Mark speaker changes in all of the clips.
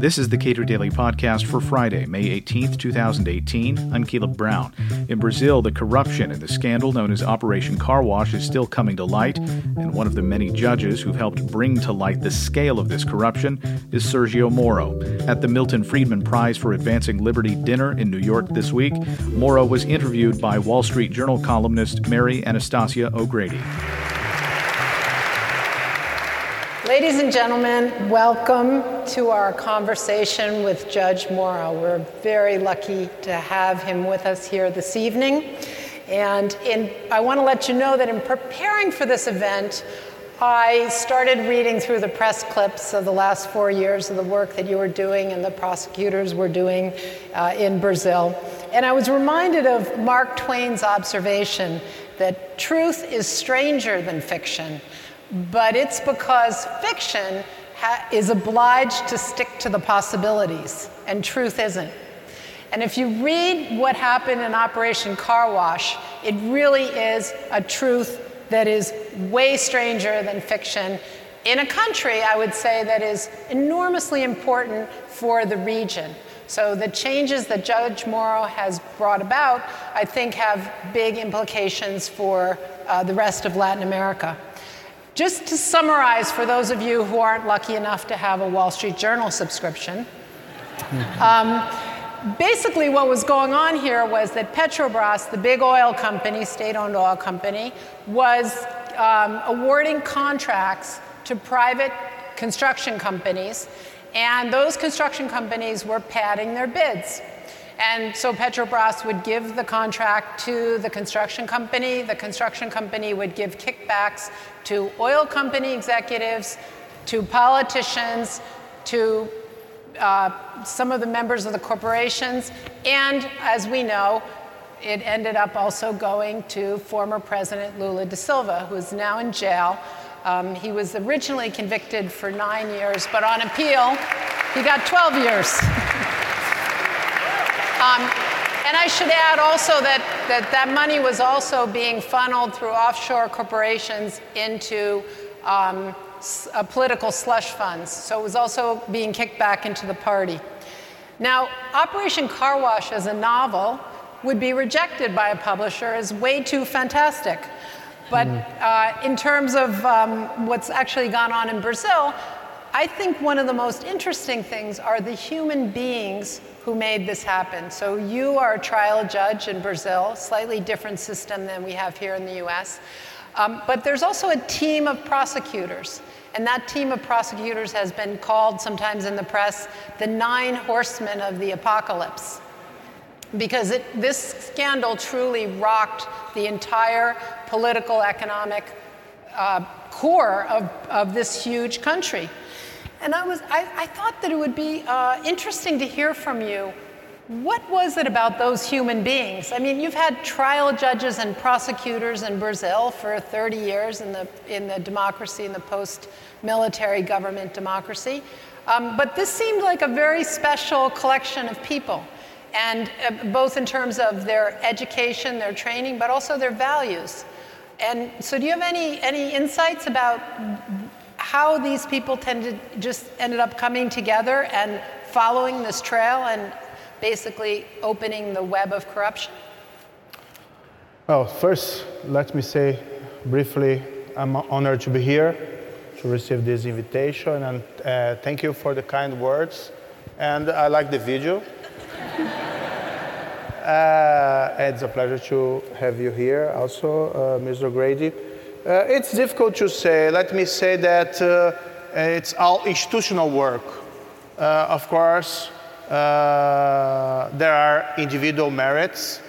Speaker 1: This is the Cato Daily Podcast for Friday, May 18th, 2018. I'm Caleb Brown. In Brazil, the corruption in the scandal known as Operation Car Wash is still coming to light, and one of the many judges who've helped bring to light the scale of this corruption is Sergio Moro. At the Milton Friedman Prize for Advancing Liberty dinner in New York this week, Moro was interviewed by Wall Street Journal columnist Mary Anastasia O'Grady.
Speaker 2: Ladies and gentlemen, welcome to our conversation with Judge Moro. We're very lucky to have him with us here this evening. And in, I want to let you know that in preparing for this event, I started reading through the press clips of the last four years of the work that you were doing and the prosecutors were doing uh, in Brazil. And I was reminded of Mark Twain's observation that truth is stranger than fiction but it's because fiction ha- is obliged to stick to the possibilities, and truth isn't. And if you read what happened in Operation Car Wash, it really is a truth that is way stranger than fiction in a country, I would say, that is enormously important for the region. So the changes that Judge Moro has brought about, I think, have big implications for uh, the rest of Latin America. Just to summarize for those of you who aren't lucky enough to have a Wall Street Journal subscription, um, basically what was going on here was that Petrobras, the big oil company, state owned oil company, was um, awarding contracts to private construction companies, and those construction companies were padding their bids. And so Petrobras would give the contract to the construction company. The construction company would give kickbacks to oil company executives, to politicians, to uh, some of the members of the corporations, and as we know, it ended up also going to former President Lula da Silva, who is now in jail. Um, he was originally convicted for nine years, but on appeal, he got 12 years. Um, and I should add also that, that that money was also being funneled through offshore corporations into um, uh, political slush funds. So it was also being kicked back into the party. Now, Operation Car Wash as a novel would be rejected by a publisher as way too fantastic. But mm. uh, in terms of um, what's actually gone on in Brazil, I think one of the most interesting things are the human beings who made this happen. So you are a trial judge in Brazil, slightly different system than we have here in the US. Um, but there's also a team of prosecutors. And that team of prosecutors has been called sometimes in the press the nine horsemen of the apocalypse. Because it, this scandal truly rocked the entire political, economic uh, core of, of this huge country. And I, was, I, I thought that it would be uh, interesting to hear from you. What was it about those human beings? I mean, you've had trial judges and prosecutors in Brazil for 30 years in the, in the democracy, in the post military government democracy. Um, but this seemed like a very special collection of people, and uh, both in terms of their education, their training, but also their values. And so, do you have any, any insights about how these people tended just ended up coming together and following this trail and basically opening the web of corruption?
Speaker 3: Well, first, let me say briefly, I'm honored to be here to receive this invitation and uh, thank you for the kind words. And I like the video. uh, it's a pleasure to have you here also, uh, Mr. Grady. Uh, it's difficult to say. Let me say that uh, it's all institutional work. Uh, of course, uh, there are individual merits,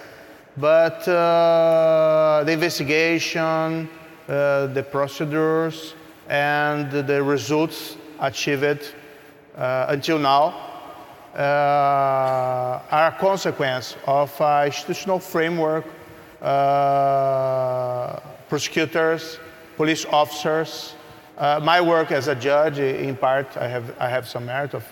Speaker 3: but uh, the investigation, uh, the procedures, and the results achieved until now are a consequence of institutional framework prosecutors, police officers. Uh, my work as a judge, in part, I have, I have some merit of,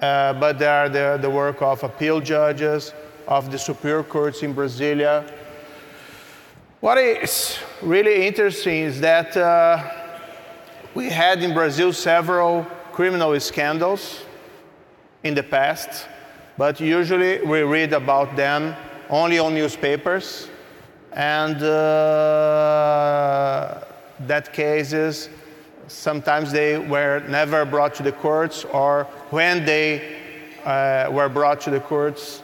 Speaker 3: uh, but there are the, the work of appeal judges, of the superior courts in Brasilia. What is really interesting is that uh, we had in Brazil several criminal scandals in the past, but usually we read about them only on newspapers, and uh, that cases sometimes they were never brought to the courts, or when they uh, were brought to the courts,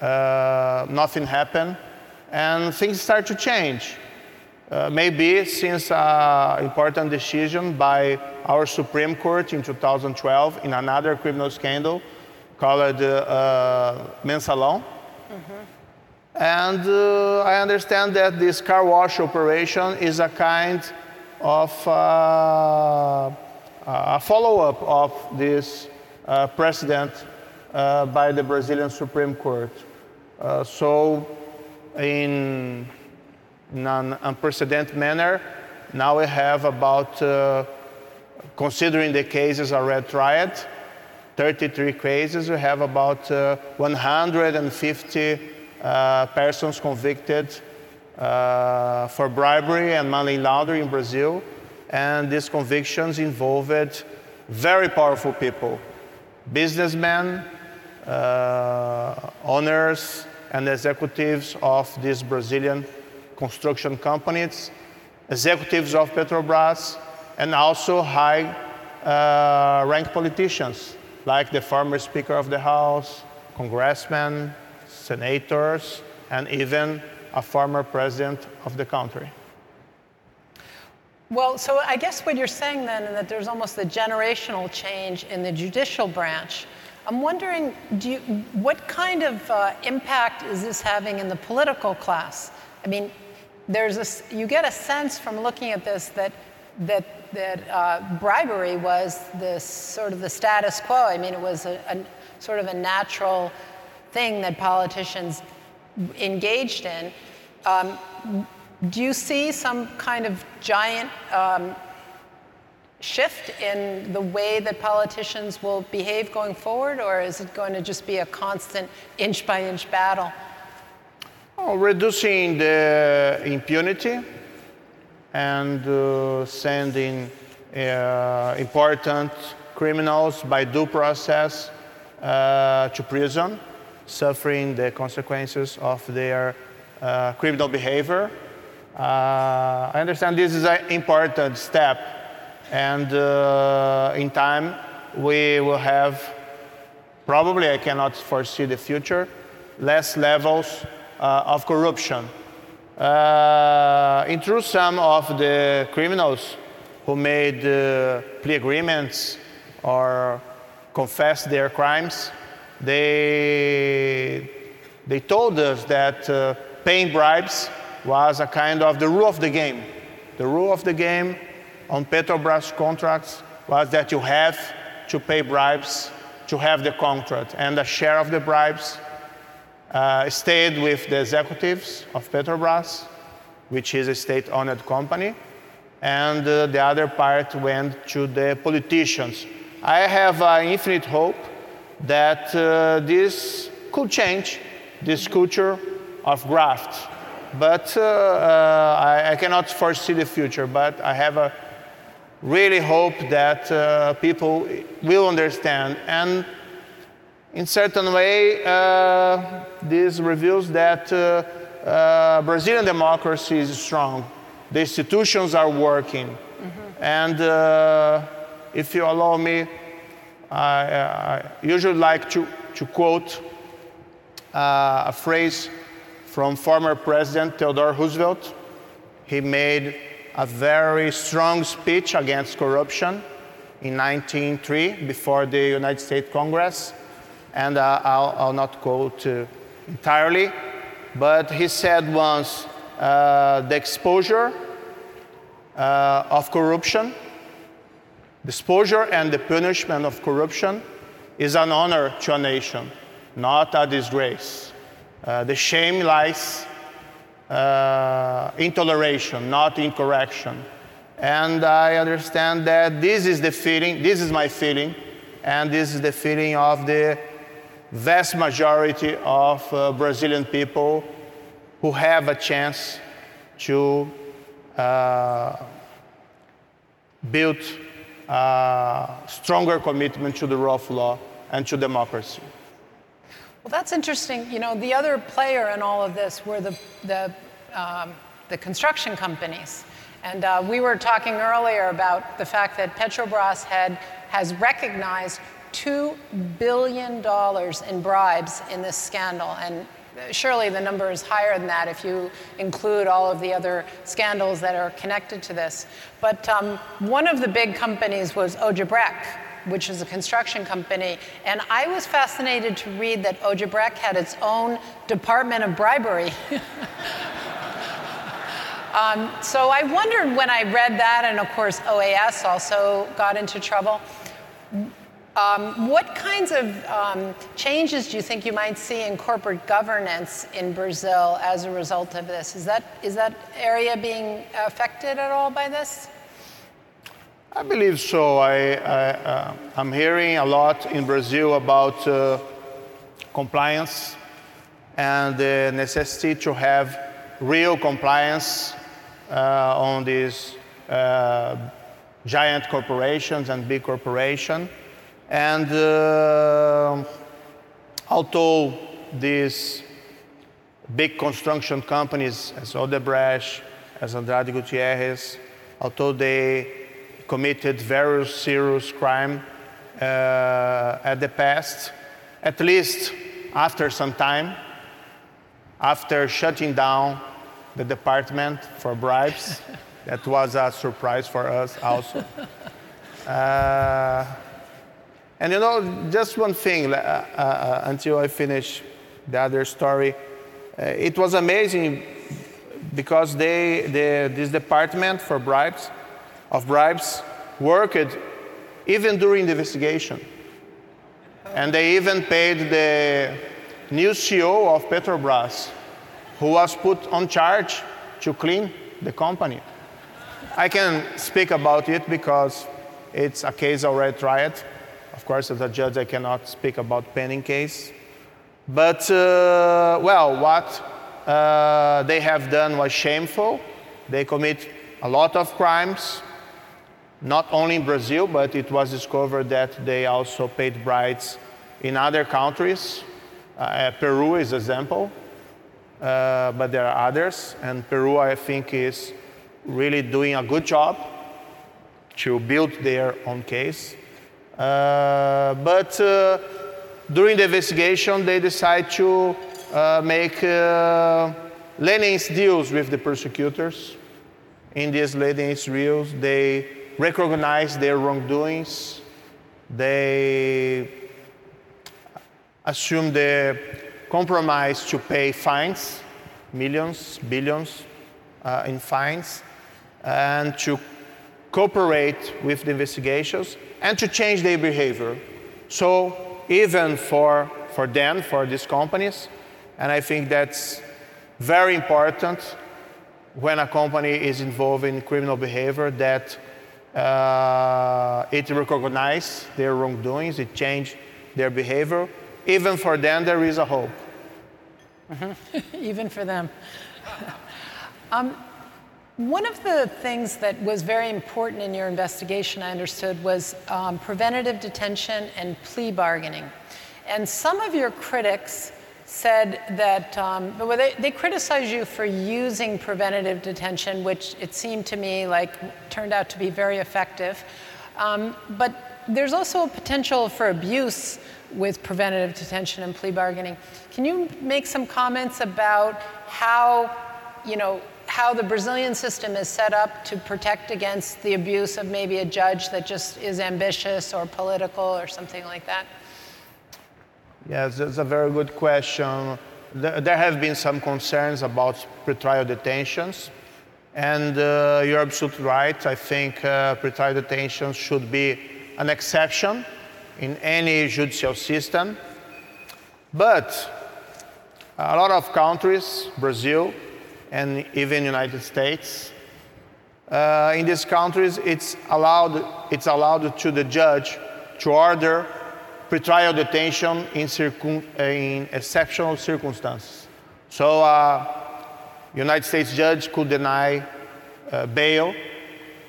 Speaker 3: uh, nothing happened, and things start to change. Uh, maybe since an important decision by our Supreme Court in 2012 in another criminal scandal called uh, Mensalão. Mm-hmm. And uh, I understand that this car wash operation is a kind of uh, a follow up of this uh, precedent uh, by the Brazilian Supreme Court. Uh, so, in an unprecedented manner, now we have about, uh, considering the cases already tried, 33 cases, we have about uh, 150 uh, persons convicted uh, for bribery and money laundering in Brazil. And these convictions involved very powerful people businessmen, uh, owners, and executives of these Brazilian construction companies, executives of Petrobras, and also high uh, ranked politicians like the former Speaker of the House, congressmen, senators, and even a former president of the country.
Speaker 2: Well, so I guess what you're saying then is that there's almost a generational change in the judicial branch. I'm wondering, you, what kind of uh, impact is this having in the political class? I mean, there's a, you get a sense from looking at this that that that uh, bribery was the sort of the status quo. I mean, it was a, a sort of a natural thing that politicians engaged in. Um, do you see some kind of giant um, shift in the way that politicians will behave going forward, or is it going to just be a constant inch by inch battle?
Speaker 3: Oh, reducing the impunity and uh, sending uh, important criminals by due process uh, to prison suffering the consequences of their uh, criminal behavior. Uh, I understand this is an important step, and uh, in time we will have, probably I cannot foresee the future, less levels uh, of corruption. Uh, in truth, some of the criminals who made uh, plea agreements or confessed their crimes they, they told us that uh, paying bribes was a kind of the rule of the game. The rule of the game on Petrobras contracts was that you have to pay bribes to have the contract, and a share of the bribes uh, stayed with the executives of Petrobras, which is a state-owned company, and uh, the other part went to the politicians. I have uh, infinite hope that uh, this could change this culture of graft. But uh, uh, I, I, cannot foresee the future, but I have a really hope that uh, people will understand. And in certain way, uh, this reveals that uh, Brazilian democracy is strong. The institutions are working. Mm-hmm. And if you allow me, I, I usually like to, to quote uh, a phrase from former President Theodore Roosevelt. He made a very strong speech against corruption in 1903 before the United States Congress. And uh, I'll, I'll, not quote uh, entirely, but he said once uh, the exposure uh, of corruption Exposure and the punishment of corruption is an honor to a nation, not a disgrace. Uh, the shame lies uh, in toleration, not in correction. And I understand that this is the feeling, this is my feeling, and this is the feeling of the vast majority of uh, Brazilian people who have a chance to uh, build uh, stronger commitment to the rule of law and to democracy.
Speaker 2: Well, that's interesting. You know, the other player in all of this were the, the, um, the construction companies. And uh, we were talking earlier about the fact that Petrobras had, has recognized $2 billion in bribes in this scandal. And surely the number is higher than that if you include all of the other scandals that are connected to this. But um, one of the big companies was Odebrecht, which is a construction company. And I was fascinated to read that Odebrecht had its own department of bribery. um, so I wondered when I read that, and of course, OAS also got into trouble. Um, what kinds of um, changes do you think you might see in corporate governance in Brazil as a result of this? Is that, is that area being affected at all by this?
Speaker 3: I believe so. I, am uh, hearing a lot in Brazil about uh, compliance and the necessity to have real compliance uh, on these uh, giant corporations and big corporations. And uh, although these big construction companies as Odebrecht, as Andrade Gutierrez, although they committed very serious crime uh, at the past, at least after some time, after shutting down the department for bribes, that was a surprise for us also. Uh, and you know, just one thing uh, uh, uh, until I finish the other story. Uh, it was amazing because they, the, this department for bribes, of bribes, worked even during the investigation. And they even paid the new CEO of Petrobras, who was put on charge to clean the company. I can speak about it because it's a case already tried of course, as a judge, I cannot speak about pending case. But, uh, well, what uh, they have done was shameful. They commit a lot of crimes, not only in Brazil, but it was discovered that they also paid bribes in other countries. Uh, Peru is an example, uh, but there are others. And Peru, I think, is really doing a good job to build their own case. Uh, but uh, during the investigation, they decide to uh, make uh, deals with the persecutors. In these leniency deals, they recognize their wrongdoings. They assume the compromise to pay fines, millions, billions uh, in fines, and to cooperate with the investigations and to change their behavior. So even for, for them, for these companies, and I think that's very important when a company is involved in criminal behavior that uh, it recognize their wrongdoings, it change their behavior. Even for them, there is a hope.
Speaker 2: Mm-hmm. Even for them. um, one of the things that was very important in your investigation, I understood, was um, preventative detention and plea bargaining. And some of your critics said that, um, well, they, they criticized you for using preventative detention, which it seemed to me like turned out to be very effective. Um, but there's also a potential for abuse with preventative detention and plea bargaining. Can you make some comments about how, you know, how the Brazilian system is set up to protect against the abuse of maybe a judge that just is ambitious or political or something like that?
Speaker 3: Yes, that's a very good question. There have been some concerns about pretrial detentions, and uh, you're absolutely right. I think uh, pretrial detention should be an exception in any judicial system. But a lot of countries, Brazil, and even United States. Uh, in these countries, it's allowed, it's allowed to the judge to order pretrial detention in, circum, in exceptional circumstances. So, uh, United States judge could deny uh, bail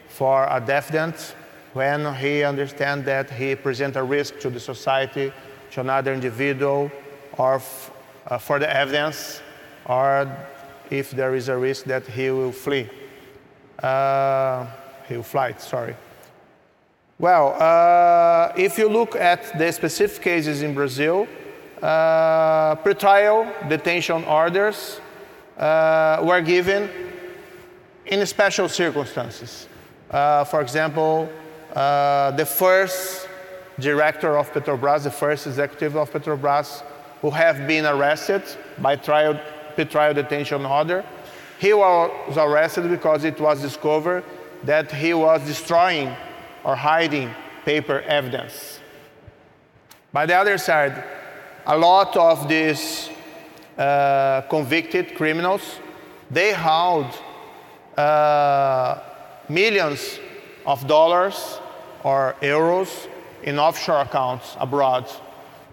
Speaker 3: for a defendant when he understands that he presents a risk to the society, to another individual, or f- uh, for the evidence, or if there is a risk that he will flee. Uh, he will fly, sorry. Well, uh, if you look at the specific cases in Brazil, uh, pretrial detention orders uh, were given in special circumstances. Uh, for example, uh, the first director of Petrobras, the first executive of Petrobras, who have been arrested by trial, pretrial detention order, he was arrested because it was discovered that he was destroying or hiding paper evidence. By the other side, a lot of these uh, convicted criminals, they held uh, millions of dollars or euros in offshore accounts abroad.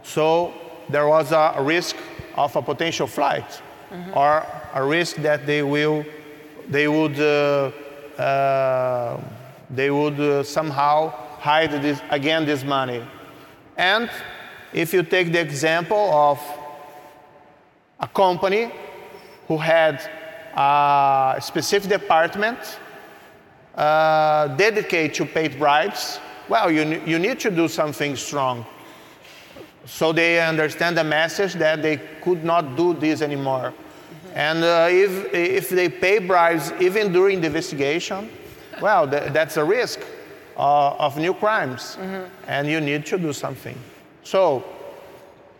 Speaker 3: So there was a risk of a potential flight mm-hmm. or a risk that they will, they would, uh, uh, they would uh, somehow hide this, again this money. And if you take the example of a company who had a specific department uh, dedicated to paid bribes, well, you, you need to do something strong. So they understand the message that they could not do this anymore. And uh, if, if they pay bribes even during the investigation, well, th- that's a risk uh, of new crimes. Mm-hmm. And you need to do something. So,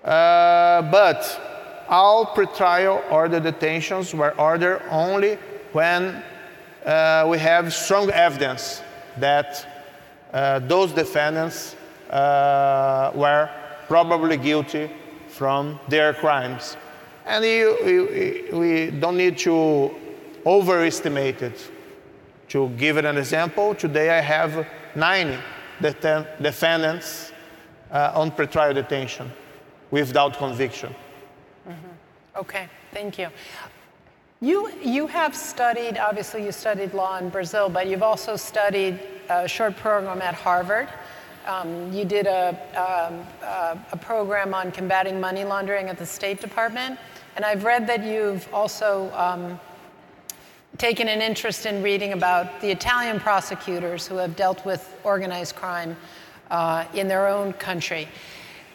Speaker 3: uh, but all pretrial order detentions were ordered only when uh, we have strong evidence that uh, those defendants uh, were probably guilty from their crimes. And we don't need to overestimate it. To give it an example, today I have 90 defendants uh, on pretrial detention without conviction.
Speaker 2: Mm-hmm. Okay, thank you. You, you have studied, obviously, you studied law in Brazil, but you've also studied a short program at Harvard. Um, you did a, um, uh, a program on combating money laundering at the State Department. And I've read that you've also um, taken an interest in reading about the Italian prosecutors who have dealt with organized crime uh, in their own country.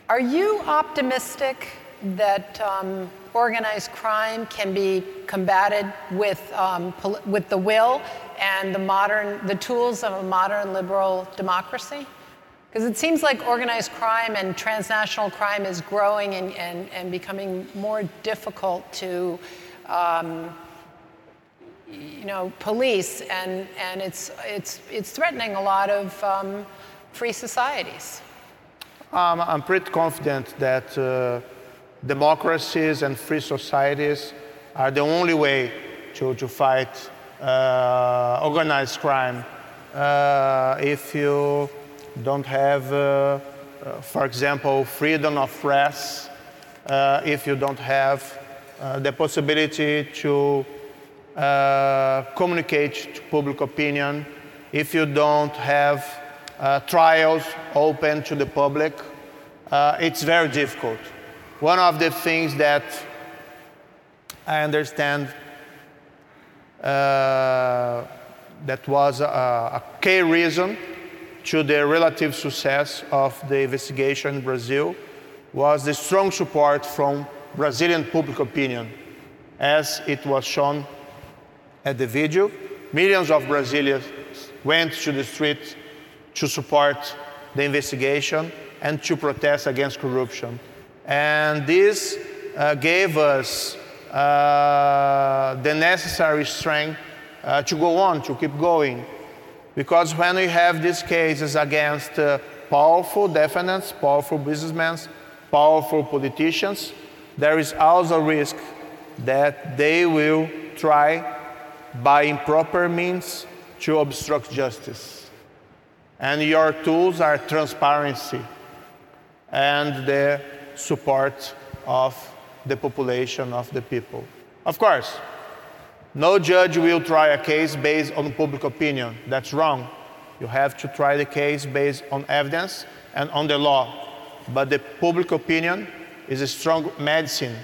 Speaker 2: Are you optimistic that um, organized crime can be combated with, um, with the will and the modern, the tools of a modern liberal democracy? Because it seems like organized crime and transnational crime is growing and, and, and becoming more difficult to, um, you know, police, and, and it's, it's, it's threatening a lot of um, free societies.
Speaker 3: Um, I'm pretty confident that uh, democracies and free societies are the only way to, to fight uh, organized crime. Uh, if you don't have, uh, uh, for example, freedom of press, uh, if you don't have the possibility to communicate to public opinion, if you don't have trials open to the public, it's very difficult. One of the things that I understand uh, that was a, a, key reason to the relative success of the investigation in Brazil was the strong support from Brazilian public opinion. As it was shown at the video, millions of Brazilians went to the streets to support the investigation and to protest against corruption. And this uh, gave us uh, the necessary strength uh, to go on, to keep going. Because when we have these cases against uh, powerful defendants, powerful businessmen, powerful politicians, there is also a risk that they will try by improper means to obstruct justice. And your tools are transparency and the support of the population, of the people. Of course, no judge will try a case based on public opinion. That's wrong. You have to try the case based on evidence and on the law. But the public opinion is a strong medicine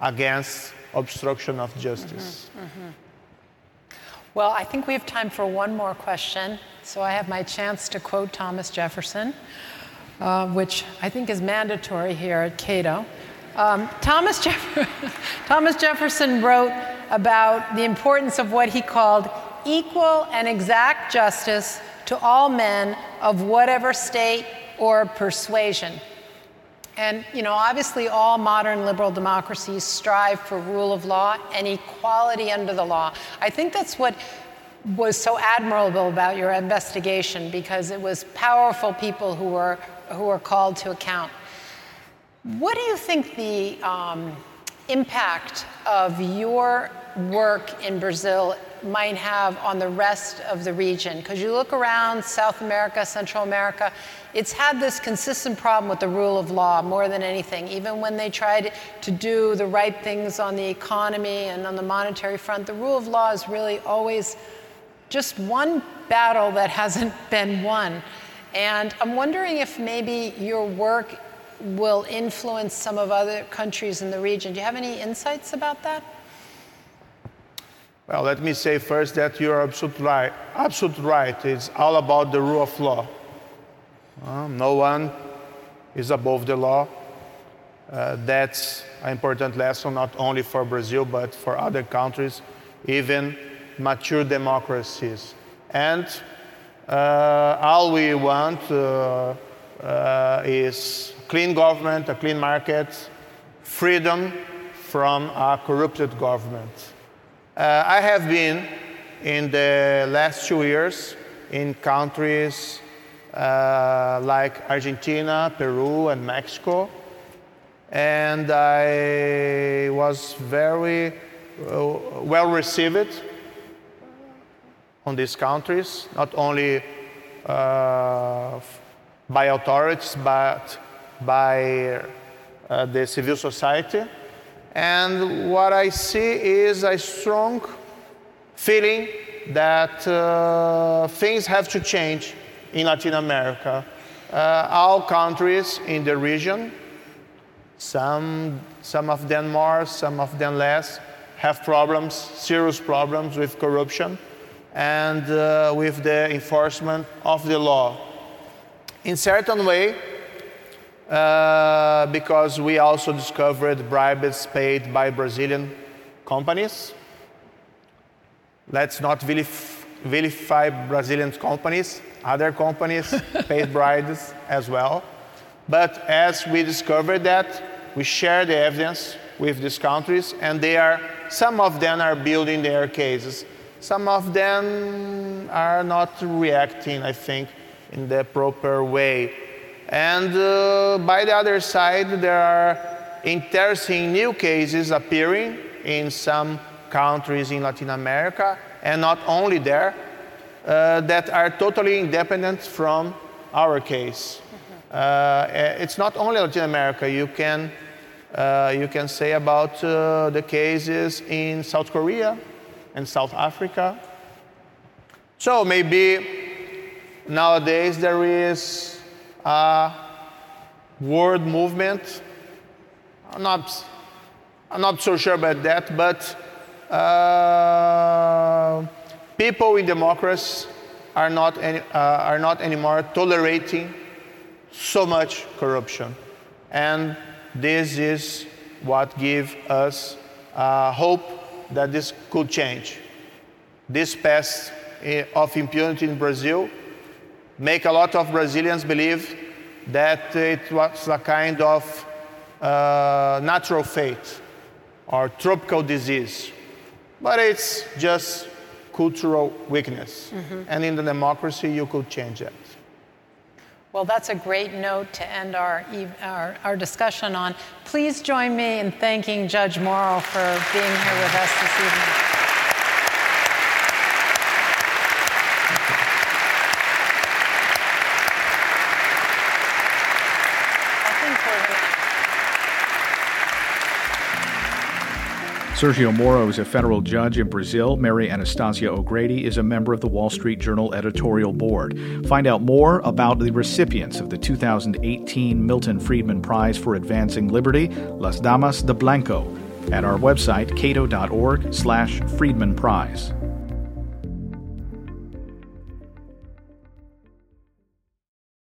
Speaker 3: against obstruction of justice. Mm-hmm, mm-hmm.
Speaker 2: Well, I think we have time for one more question. So I have my chance to quote Thomas Jefferson, uh, which I think is mandatory here at Cato. Um, Thomas, Jeff- Thomas Jefferson wrote about the importance of what he called equal and exact justice to all men of whatever state or persuasion. And, you know, obviously all modern liberal democracies strive for rule of law and equality under the law. I think that's what was so admirable about your investigation because it was powerful people who were, who were called to account. What do you think the um, impact of your work in Brazil might have on the rest of the region? Because you look around South America, Central America, it's had this consistent problem with the rule of law more than anything. Even when they tried to do the right things on the economy and on the monetary front, the rule of law is really always just one battle that hasn't been won. And I'm wondering if maybe your work will influence some of other countries in the region. Do you have any insights about that?
Speaker 3: Well, let me say first that you're absolutely right. Absolutely right. It's all about the rule of law. Uh, no one is above the law. Uh, that's an important lesson not only for Brazil but for other countries, even mature democracies. And uh, all we want uh, uh, is clean government, a clean market, freedom from a corrupted government. Uh, I have been in the last two years in countries uh, like Argentina, Peru, and Mexico, and I was very uh, well received on these countries, not only uh, by authorities, but by uh, the civil society. And what I see is a strong feeling that uh, things have to change in Latin America. Uh, all countries in the region, some, some of them more, some of them less, have problems, serious problems with corruption and uh, with the enforcement of the law. In certain way, uh, because we also discovered bribes paid by Brazilian companies. Let's not vilif- vilify Brazilian companies. Other companies paid bribes as well. But as we discovered that, we share the evidence with these countries, and they are some of them are building their cases some of them are not reacting, I think, in the proper way. And uh, by the other side, there are interesting new cases appearing in some countries in Latin America, and not only there, uh, that are totally independent from our case. Uh, it's not only Latin America. You can, uh, you can say about uh, the cases in South Korea, and South Africa. So maybe nowadays there is a world movement. I'm not, I'm not so sure about that, but uh, people in democracy are not, any, uh, are not anymore tolerating so much corruption. And this is what gives us uh, hope that this could change. This past eh, of impunity in Brazil make a lot of Brazilians believe that it was a kind of uh, natural fate or tropical disease. But it's just cultural weakness. Mm-hmm. And in the democracy, you could change that.
Speaker 2: Well, that's a great note to end our, our, our, discussion on. Please join me in thanking Judge Moro for being here with us this evening.
Speaker 1: Sergio Moro is a federal judge in Brazil. Mary Anastasia O'Grady is a member of the Wall Street Journal editorial board. Find out more about the recipients of the 2018 Milton Friedman Prize for Advancing Liberty, Las Damas de Blanco, at our website, cato.org slash Friedman Prize.